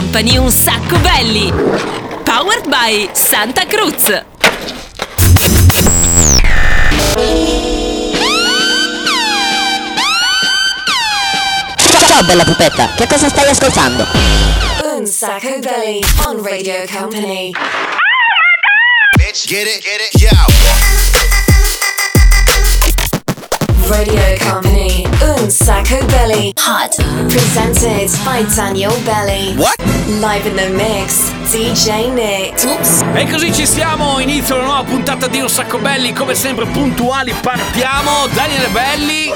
Company un sacco belli. Powered by Santa Cruz. Ciao bella pupetta, che cosa stai ascoltando? Un sacco belly on Radio Company. Bitch, get it, get it, yo. Radio Company, Un Sacco Belly. Hot. Presented by Daniel Belly. What? Live in the mix, DJ Nick. Oops. E così ci siamo, inizio una nuova puntata di Un Sacco Belli, come sempre puntuali, partiamo, Daniele Belli,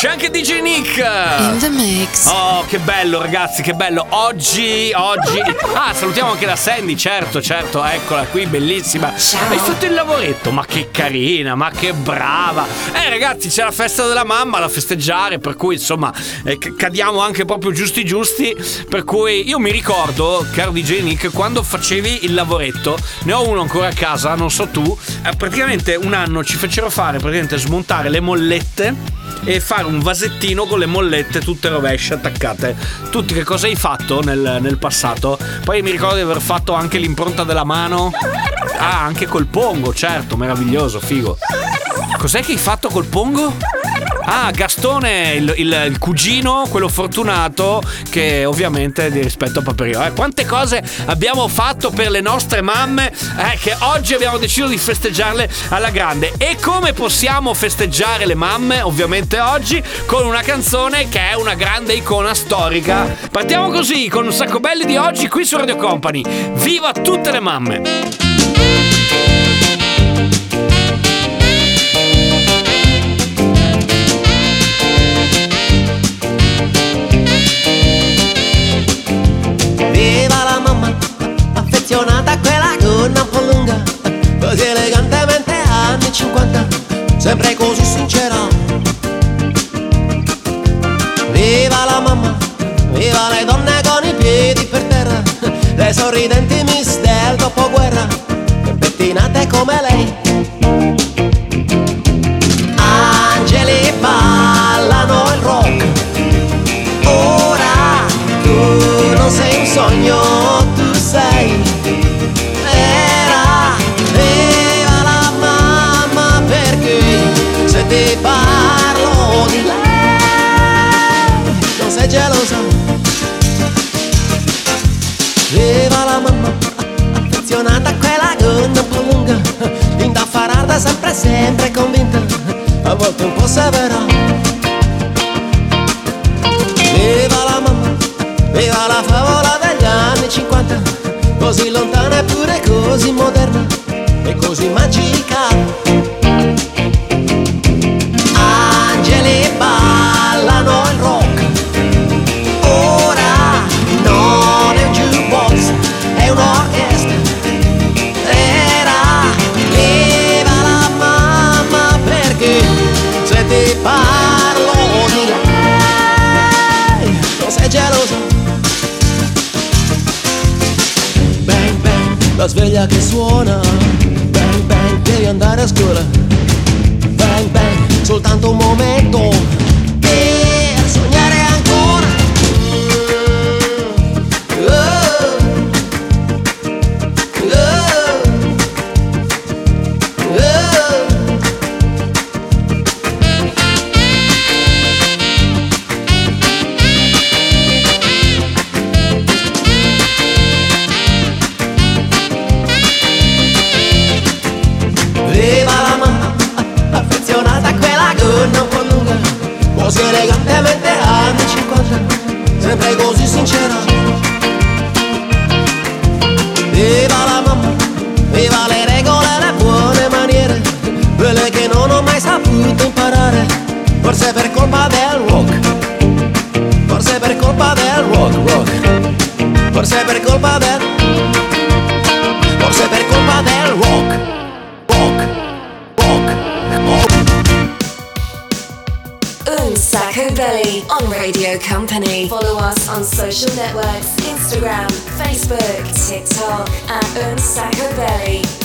c'è anche DJ Nick. In the mix. Oh, che bello ragazzi, che bello. Oggi, oggi... Ah, salutiamo anche la Sandy, certo, certo, eccola qui, bellissima. Ciao. Hai fatto il lavoretto, ma che carina, ma che brava. Eh ragazzi, c'è la festa della mamma da festeggiare, per cui insomma eh, cadiamo anche proprio giusti giusti. Per cui io mi ricordo, caro DJ Nick, quando facevi il lavoretto, ne ho uno ancora a casa, non so tu, eh, praticamente un anno ci fecero fare, praticamente smontare le mollette e fare un vasettino con le mollette tutte rovesce attaccate. Tutti che cosa hai fatto nel, nel passato? Poi mi ricordo di aver fatto anche l'impronta della mano. Ah, anche col pongo, certo, meraviglioso, figo. Cos'è che hai fatto col pongo? Ah, Gastone, il, il- il cugino, quello fortunato, che ovviamente di rispetto a Paperio. Eh, quante cose abbiamo fatto per le nostre mamme, eh, che oggi abbiamo deciso di festeggiarle alla grande. E come possiamo festeggiare le mamme? Ovviamente oggi con una canzone che è una grande icona storica. Partiamo così con un sacco belli di oggi qui su Radio Company. Viva tutte le mamme! Gonna un po' lunga, così elegantemente anni 50, sempre così sincera. Viva la mamma, viva le donne con i piedi per terra, le sorridenti miss del dopoguerra, pettinate come lei. Indaffarata sempre, sempre convinta, a volte un po' severa. Viva la mamma, viva la favola degli anni 50, così lontana eppure così moderna e così magica. Sveglia che suona. Bang bang, devi andare a scuola. Bang bang, soltanto un momento per colpa del rock, forse per colpa del rock, rock, forse per colpa del, forse per colpa del rock. Rock, rock, rock. Un Sacco Belly on Radio Company. Follow us on social networks Instagram, Facebook, TikTok at Un Sacco Belly.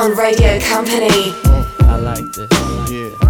On Radio Company. I like this. Now,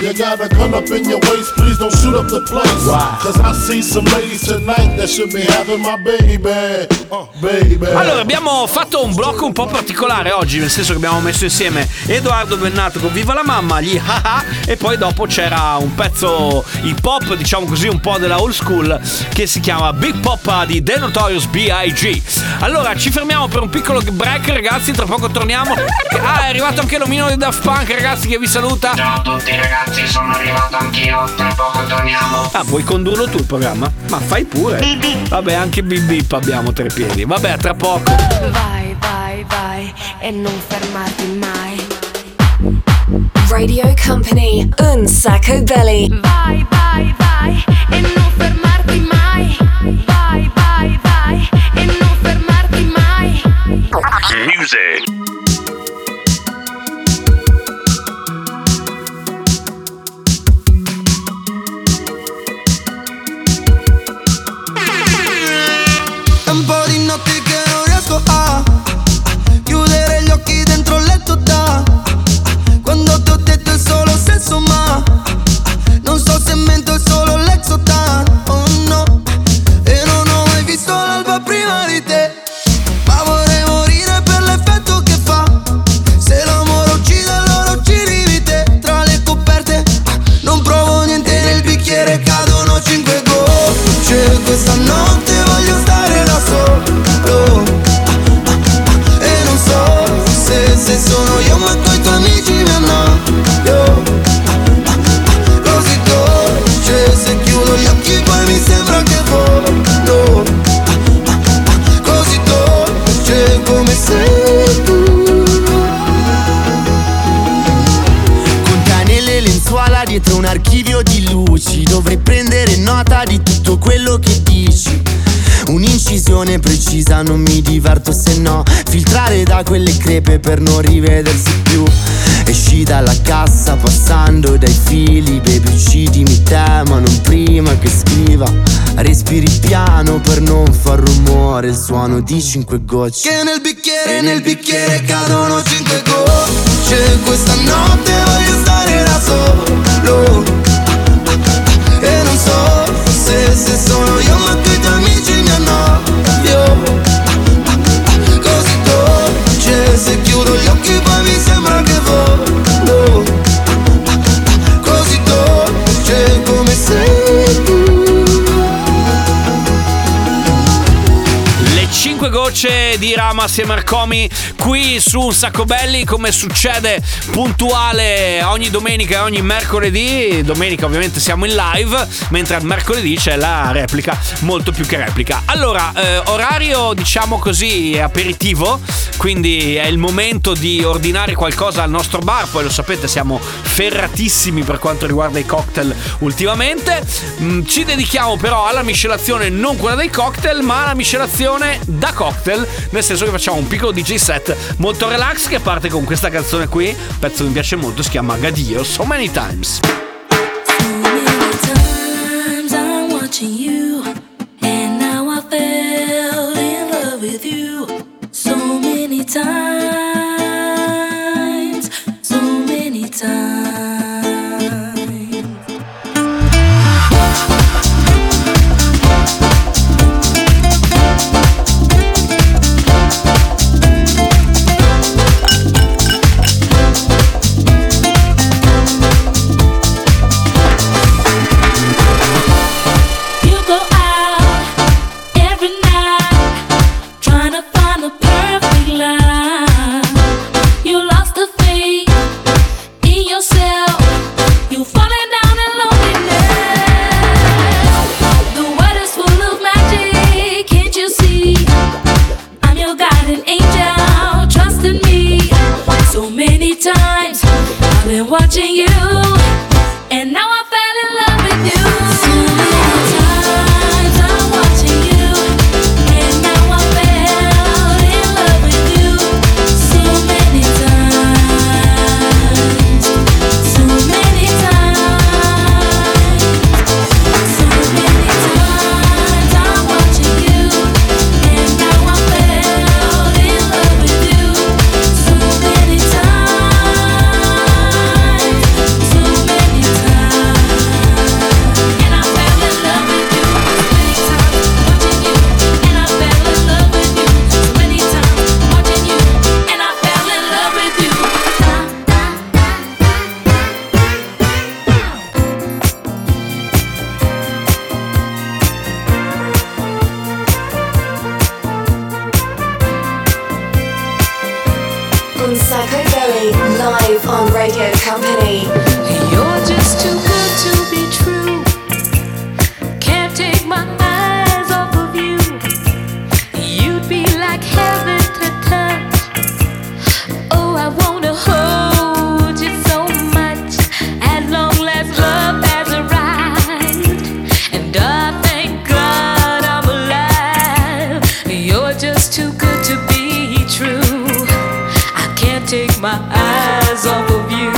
You got a gun up in your waist, please don't shoot up the place. Cause I see some ladies tonight that should be having my baby. Baby. Allora, abbiamo fatto un blocco un po' particolare oggi, nel senso che abbiamo messo insieme Edoardo Bennato con Viva la Mamma, gli haha, e poi dopo c'era un pezzo hip hop, diciamo così, un po' della old school, che si chiama Big Poppa di The Notorious B.I.G. Allora, ci fermiamo per un piccolo break, ragazzi, tra poco torniamo. Ah, è arrivato anche l'omino di Daft Punk, ragazzi, che vi saluta. Ciao a tutti ragazzi, sono arrivato anch'io, tra poco torniamo. Ah, vuoi condurlo tu il programma? Ma fai pure. Vabbè, anche Bip Bip abbiamo tre piedi. Vabbè, tra poco. Vai, vai, vai e non fermarti mai. Radio Company, Unsacco Belly. Vai, vai, vai e non fermarti mai. Vai, vai, vai e non fermarti mai. Music. Solo sesso ma non so se mento è solo l'exotan oh precisa non mi diverto se no. Filtrare da quelle crepe per non rivedersi più. Esci dalla cassa passando dai fili Baby uccidimi te ma non prima che scriva. Respiri piano per non far rumore Il suono di cinque gocce. Che nel bicchiere, nel bicchiere cadono cinque gocce. Questa notte voglio stare da solo. E non so se, se sono io ma coi tuoi amici mi annoio Così dolce se chiudo gli occhi poi mi sembra 5 gocce di Ramas e Marcomi qui su un sacco belli come succede puntuale ogni domenica e ogni mercoledì. Domenica ovviamente siamo in live, mentre al mercoledì c'è la replica, molto più che replica. Allora, eh, orario diciamo così aperitivo, quindi è il momento di ordinare qualcosa al nostro bar, poi lo sapete siamo ferratissimi per quanto riguarda i cocktail ultimamente. Mm, ci dedichiamo però alla miscelazione non quella dei cocktail, ma alla miscelazione da cocktail, nel senso che facciamo un piccolo DJ set molto relax che parte con questa canzone qui, pezzo che mi piace molto, si chiama Gadio So Many Times. times been watching you. My eyes off of you.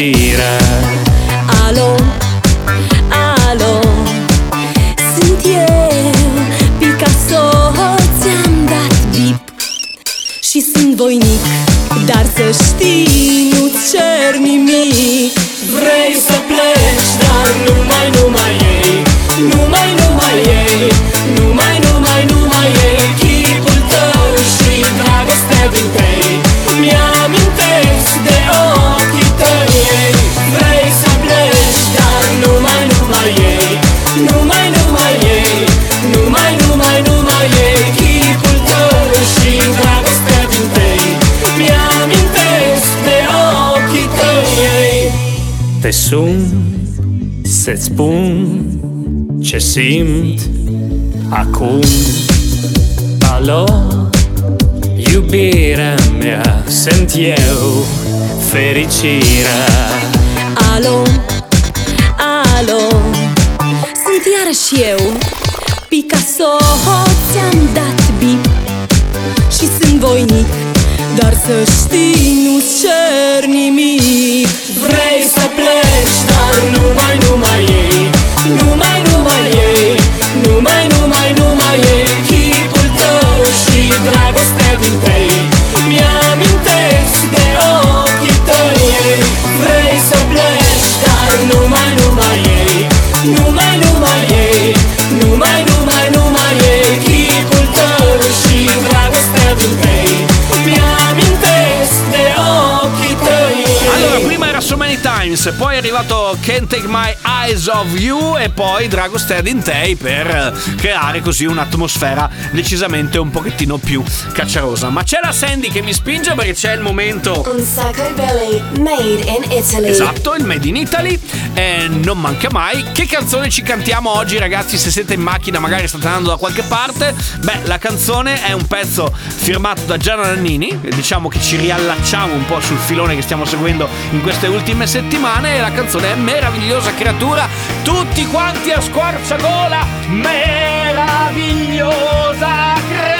mentira. Să-ți spun ce simt acum. Alo, iubirea mea, sunt eu, fericirea. Alo, alo, sunt iarăși eu. Picasso, ți-am dat bip Și sunt voinic Dar să știi, nu-ți cer nimic. Vrei să pleci, dar numai, numai り Times, poi è arrivato Can't Take My Eyes Off You e poi Dragostea in Tei per eh, creare così un'atmosfera decisamente un pochettino più cacciarosa. Ma c'è la Sandy che mi spinge perché c'è il momento Un sacco belly, made in Italy. Esatto, il Made in Italy e non manca mai. Che canzone ci cantiamo oggi, ragazzi? Se siete in macchina, magari state andando da qualche parte. Beh, la canzone è un pezzo firmato da Gianna Nannini. Diciamo che ci riallacciamo un po' sul filone che stiamo seguendo in queste ultime settimane. E la canzone è Meravigliosa creatura. Tutti quanti a squarciagola. Meravigliosa creatura.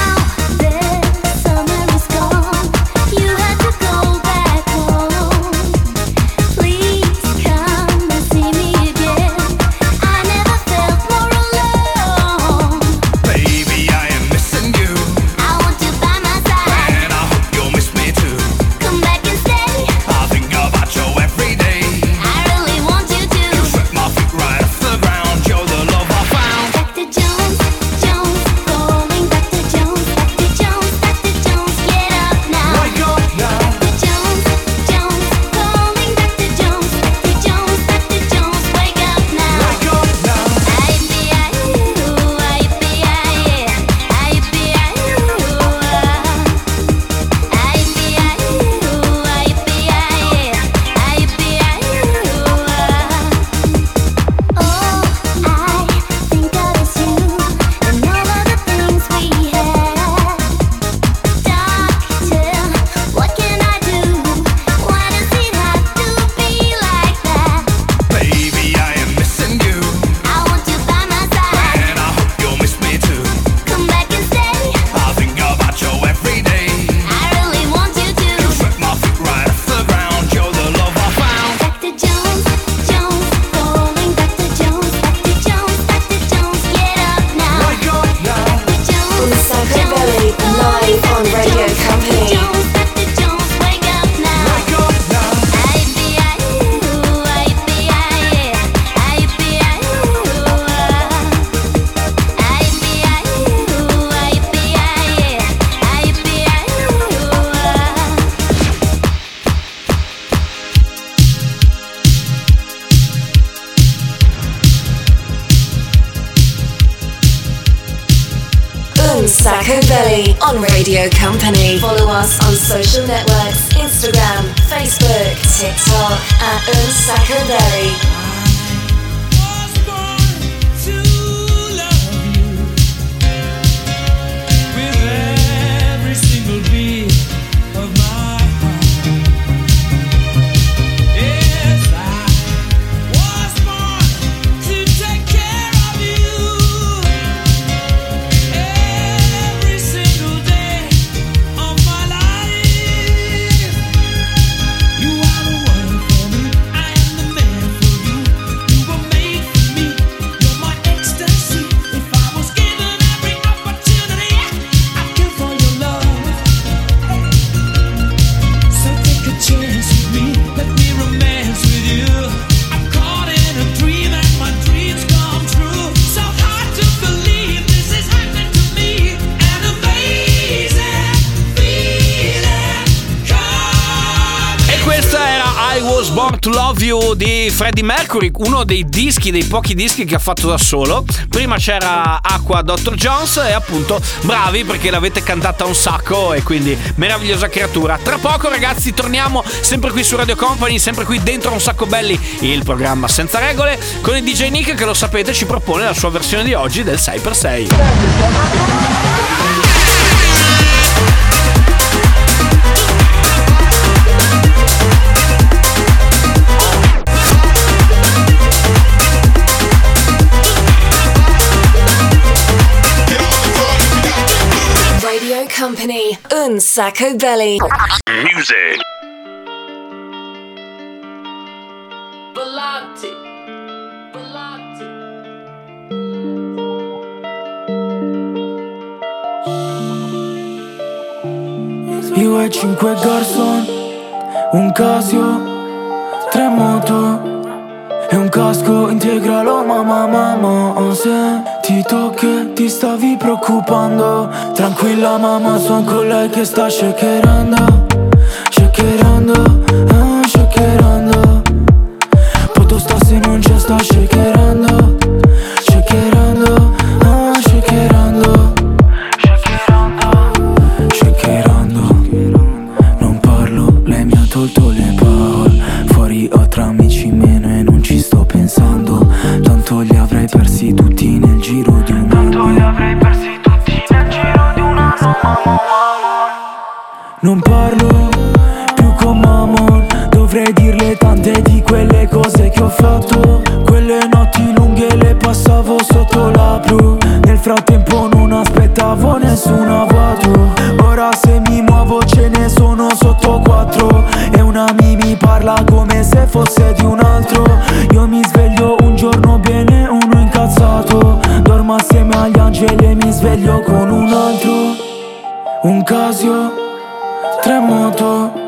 TikTok at Unsackerberry. review di Freddie Mercury, uno dei dischi, dei pochi dischi che ha fatto da solo. Prima c'era Aqua Dr. Jones e appunto bravi perché l'avete cantata un sacco e quindi meravigliosa creatura. Tra poco ragazzi torniamo sempre qui su Radio Company, sempre qui dentro un sacco belli, il programma senza regole con il DJ Nick che lo sapete ci propone la sua versione di oggi del 6x6. and Sacco Belly. Music. Bellati. Io e cinque garzoni, un casio, tre moto e un casco integralo oh, mamma mamma on se Sentito che ti stavi preoccupando. Tranquilla mamma, sono con lei che sta shakerando Shakerando, ah, shakerando. Poto sta se non c'è sta shakerando sono sotto quattro E una mi mi parla come se fosse di un altro. Io mi sveglio un giorno bene, uno incazzato. Dormo assieme agli angeli e mi sveglio con un altro. Un Casio, tre moto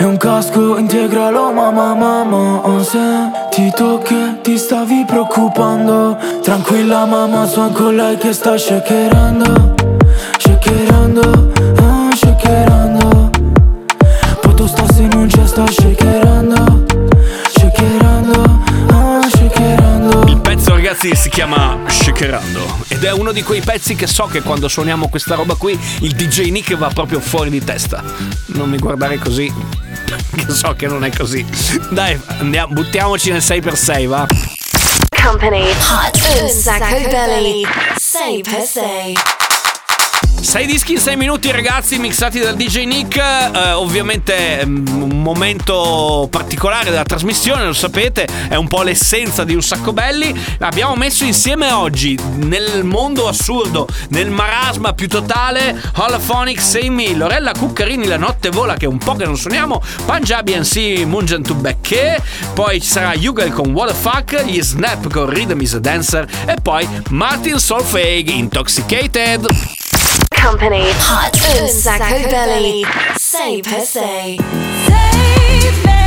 e un casco integralo mamma mamma Ho sentito che ti stavi preoccupando. Tranquilla mamma sono con lei che sta shakerando Shakerando, ah shakerando Se non c'è sta shakerando Shakerando, ah shakerando Il pezzo ragazzi si chiama Shakerando ed è uno di quei pezzi che so che quando suoniamo questa roba qui il DJ Nick va proprio fuori di testa. Non mi guardare così, che so che non è così. Dai, andiamo, buttiamoci nel 6x6, va. Company Hot un sacco belly. Say per say. 6 dischi in 6 minuti ragazzi mixati dal DJ Nick. Eh, Ovviamente mm, un momento particolare della trasmissione Lo sapete è un po' l'essenza di un sacco belli. Abbiamo messo insieme oggi Nel mondo assurdo Nel marasma più totale Holophonic 6000 Lorella Cuccarini La notte vola Che è un po' che non suoniamo Punjabi NC Munjan to Becche Poi ci sarà Yugal con What the Fuck Gli Snap con Rhythm is a Dancer E poi Martin Solveig Intoxicated Company Hot un sacco belly. Say per say. We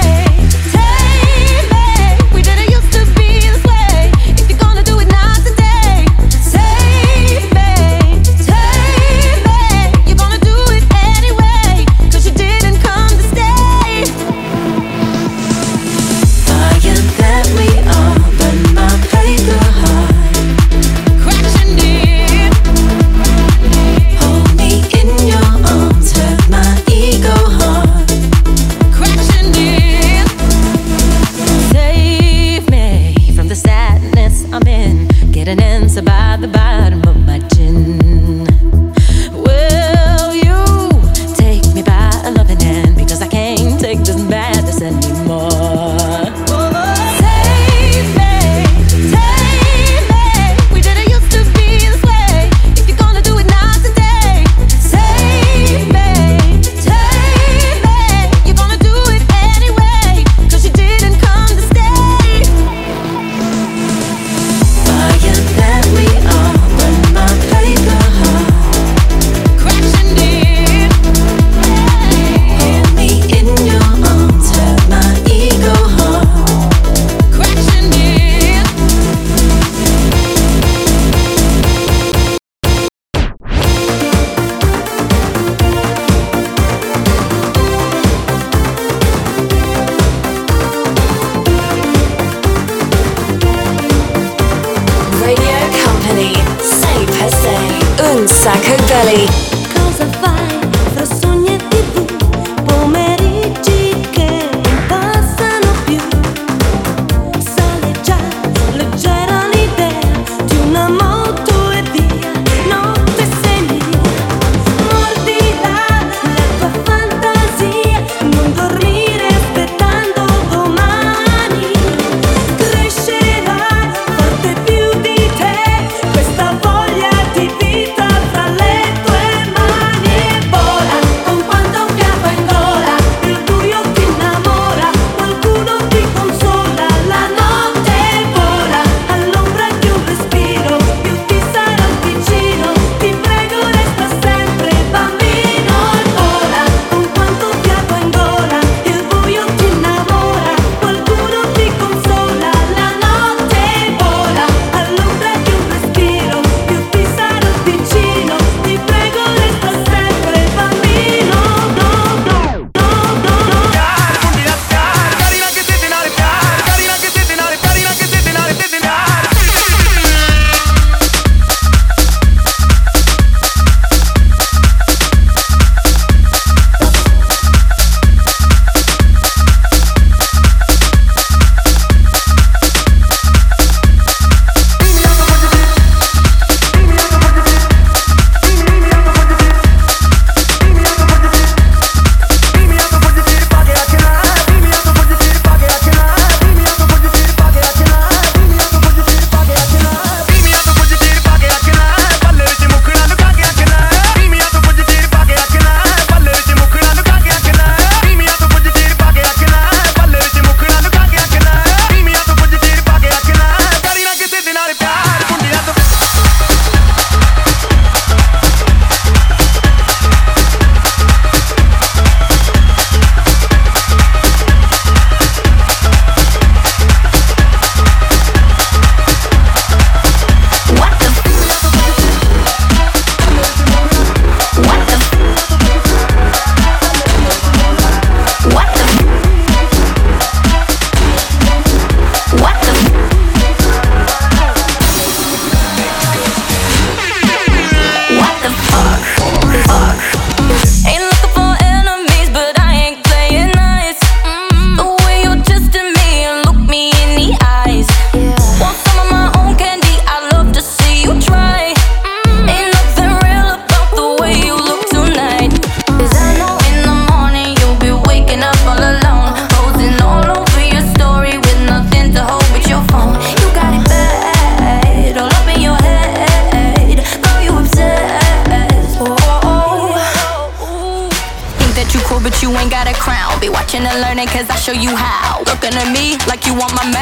you want my man.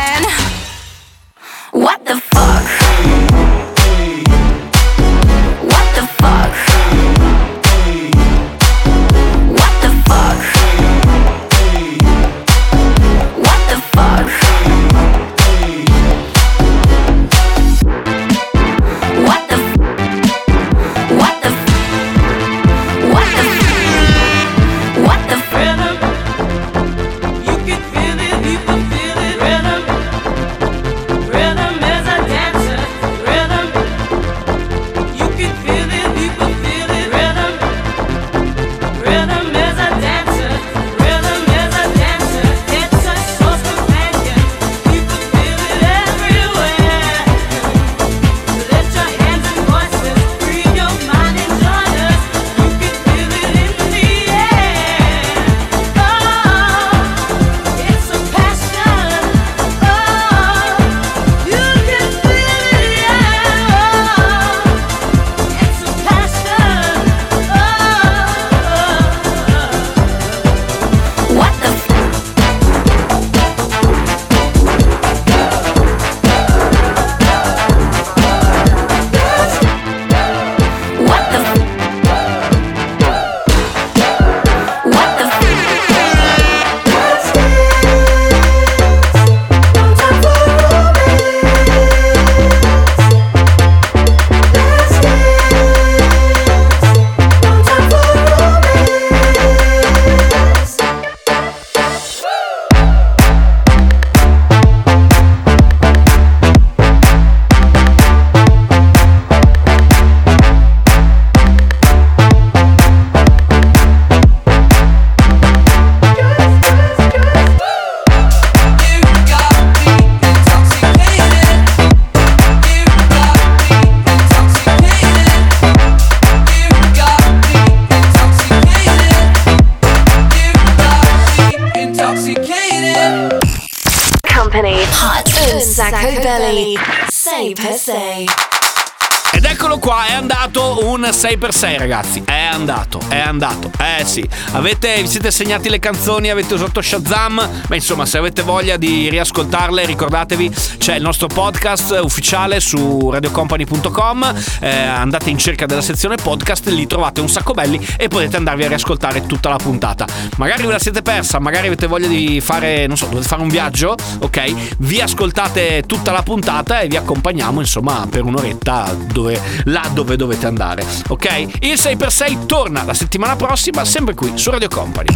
6x6 ragazzi, è andato, è andato, eh sì, avete, vi siete segnati le canzoni, avete usato Shazam, ma insomma se avete voglia di riascoltarle ricordatevi c'è il nostro podcast ufficiale su radiocompany.com, eh, andate in cerca della sezione podcast, lì trovate un sacco belli e potete andarvi a riascoltare tutta la puntata. Magari ve la siete persa, magari avete voglia di fare, non so, dovete fare un viaggio, ok? Vi ascoltate tutta la puntata e vi accompagniamo insomma per un'oretta dove, là dove dovete andare, ok? Il 6x6 torna la settimana prossima, sempre qui su Radio Company.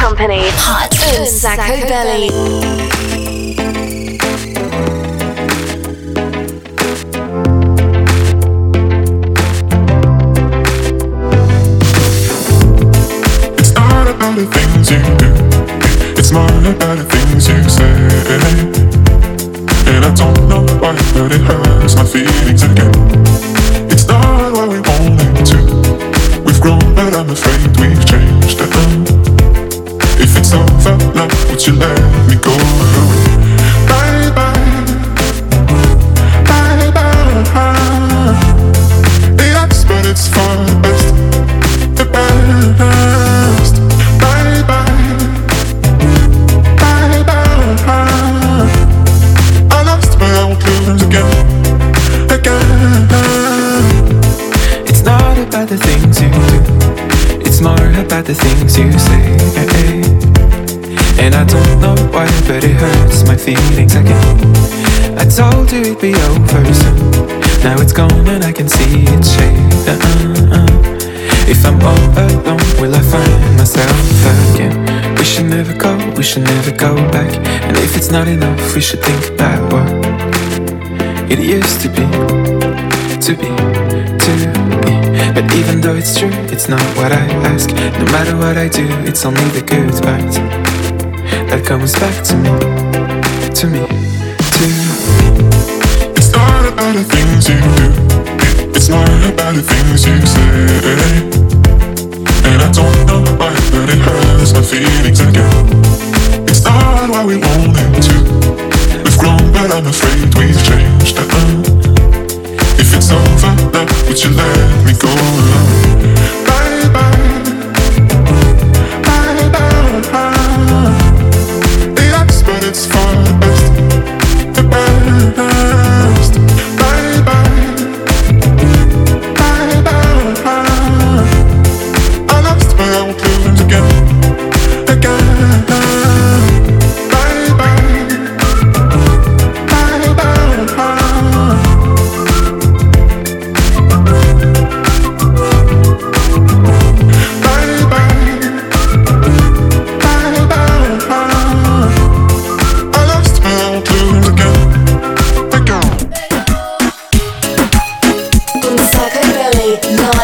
Company Hot Un Sacco Belly. Should never go back. And if it's not enough, we should think about what it used to be, to be, to be. But even though it's true, it's not what I ask. No matter what I do, it's only the good part that comes back to me, to me, to me. It's not about the things you do. It's not about the things you say. And I don't know why, but it hurts my feelings again. It's not we wanted to. We've grown, but I'm afraid we've changed. If it's over, love, would you let me go? Bye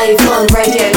live on radio.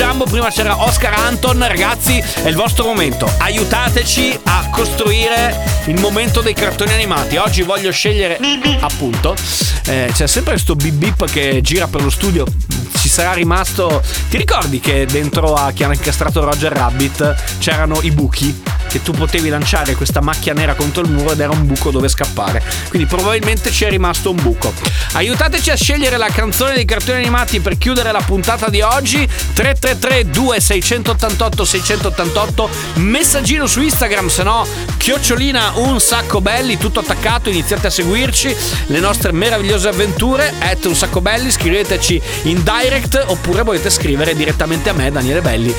die. Coco Jumbo, prima c'era Oscar Anton, ragazzi, è il vostro momento. Aiutateci a costruire il momento dei cartoni animati. Oggi voglio scegliere, appunto, eh, c'è sempre questo bip bip che gira per lo studio. Ci sarà rimasto. Ti ricordi che dentro a chi ha incastrato Roger Rabbit c'erano i buchi? Che tu potevi lanciare questa macchia nera contro il muro ed era un buco dove scappare. Quindi probabilmente ci è rimasto un buco. Aiutateci a scegliere la canzone dei cartoni animati per chiudere la puntata di oggi. 333 2688 688 Messaggino su Instagram, se no chiocciolina un sacco belli, tutto attaccato, iniziate a seguirci le nostre meravigliose avventure. At un sacco belli, scriveteci in direct oppure volete scrivere direttamente a me, Daniele Belli,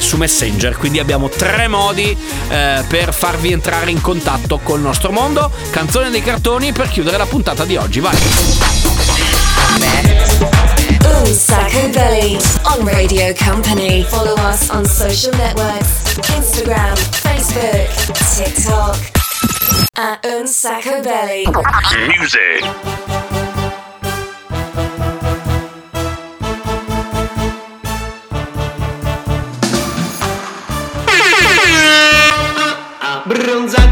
su Messenger. Quindi abbiamo tre modi eh, per farvi entrare in contatto col nostro mondo. Canzone dei cartoni per chiudere la puntata di oggi. Vai! Un Sacco Belly on Radio Company. Follow us on social networks Instagram, Facebook, TikTok. At Un Sacco Belly. Music. abbronzatissima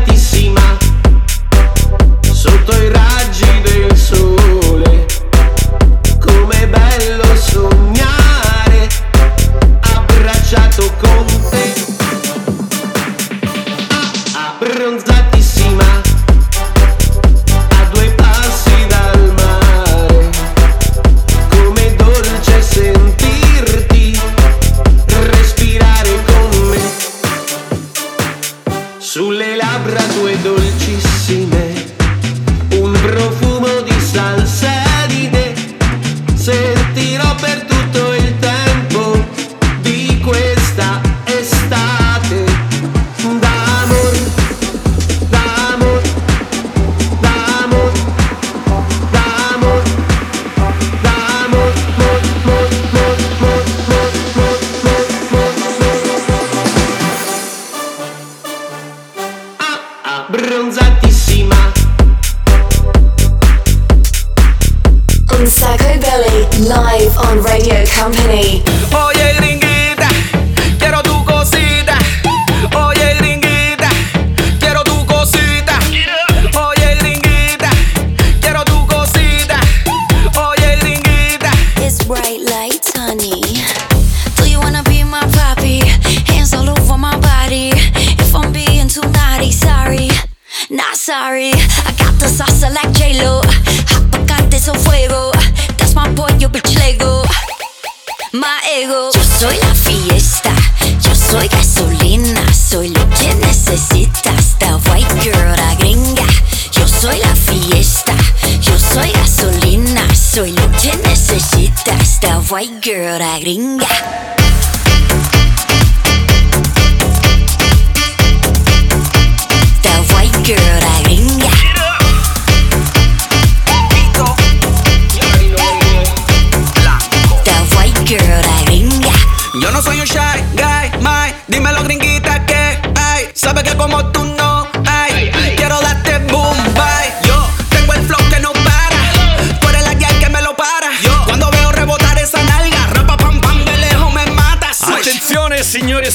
Yo soy la fiesta. Yo soy gasolina. Soy lo que necesitas. The white girl, la gringa. Yo soy la fiesta. Yo soy gasolina. Soy lo que. The white girl, girl, Yo no soy un shy guy, my. Dímelo, gringuita, que hay. Sabe que como tú no hay. Quiero darte boom, bye. Yo tengo el flow que no para. Tú eres la guía que me lo para. Yo cuando veo rebotar esa nalga, rapa pam pam de lejos me mata. Switch. Attenzione, signore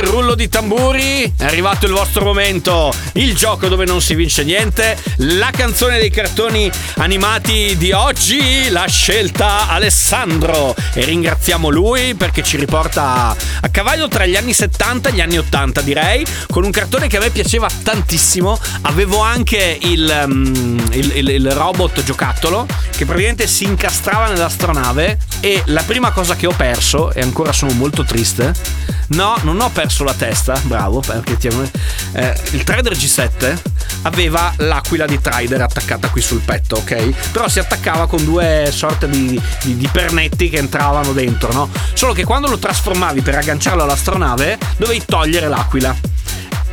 rullo di tamburi, è arrivato il vostro momento, il gioco dove non si vince niente, la canzone dei cartoni animati di oggi, l'ha scelta Alessandro. E ringraziamo lui perché ci riporta a cavallo tra gli anni 70 e gli anni 80 direi, con un cartone che a me piaceva tantissimo, avevo anche il, mm, il- il- il robot giocattolo che praticamente si incastrava nell'astronave. E la prima cosa che ho perso, e ancora sono molto triste, no, non ho perso la testa, bravo, perché ti- eh, il Trader G7 aveva l'aquila di Trider attaccata qui sul petto, ok? Però si attaccava con due sorte di, di- di pernetti che entravano dentro, no? Solo che quando lo trasformavi per agganciarlo all'astronave, dovevi togliere l'aquila.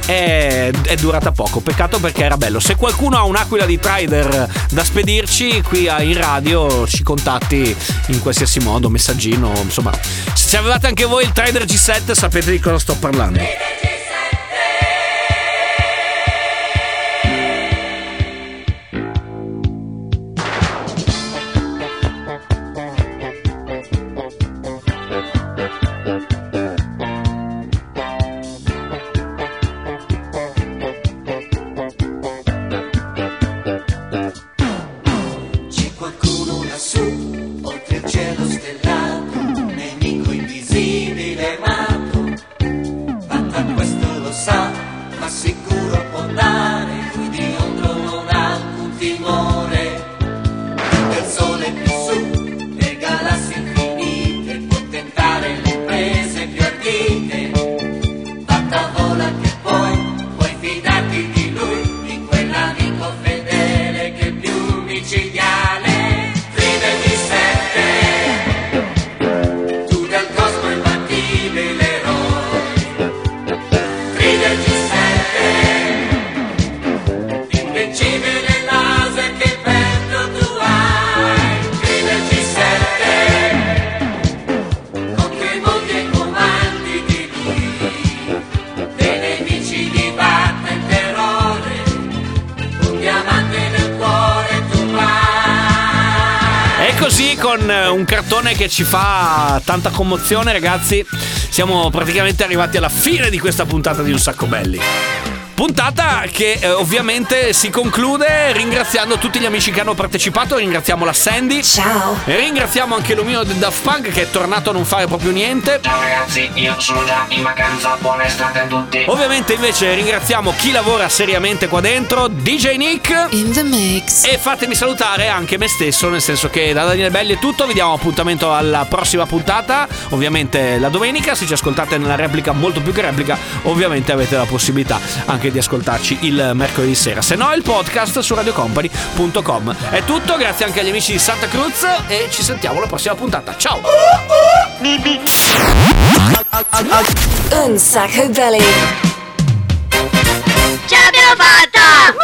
È, è durata poco, peccato perché era bello. Se qualcuno ha un'aquila di Trider da spedirci, qui in radio ci contatti in qualsiasi modo, messaggino, insomma. Se avevate anche voi il Trider G7 sapete di cosa sto parlando. Che ci fa tanta commozione, ragazzi, siamo praticamente arrivati alla fine di questa puntata di Un Sacco Belli. Puntata che eh, ovviamente si conclude ringraziando tutti gli amici che hanno partecipato. Ringraziamo la Sandy. Ciao. E ringraziamo anche l'omino del Daft Punk che è tornato a non fare proprio niente. Ciao ragazzi, io sono già in vacanza, buona estate a tutti. Ovviamente invece ringraziamo chi lavora seriamente qua dentro, DJ Nick. In the mix. E fatemi salutare anche me stesso, nel senso che da Daniele Belli è tutto, vi diamo appuntamento alla prossima puntata, ovviamente la domenica, se ci ascoltate nella replica, molto più che replica, ovviamente avete la possibilità anche di ascoltarci il mercoledì sera, se no il podcast su radiocompany.com. È tutto, grazie anche agli amici di Santa Cruz e ci sentiamo alla prossima puntata. Ciao! Un sacco belly. Ce l'abbiamo fatta!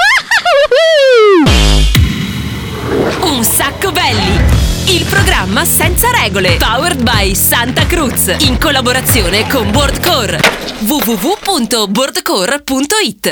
Un sacco belli! Il programma senza regole. Powered by Santa Cruz. In collaborazione con Boardcore. www.boardcore.it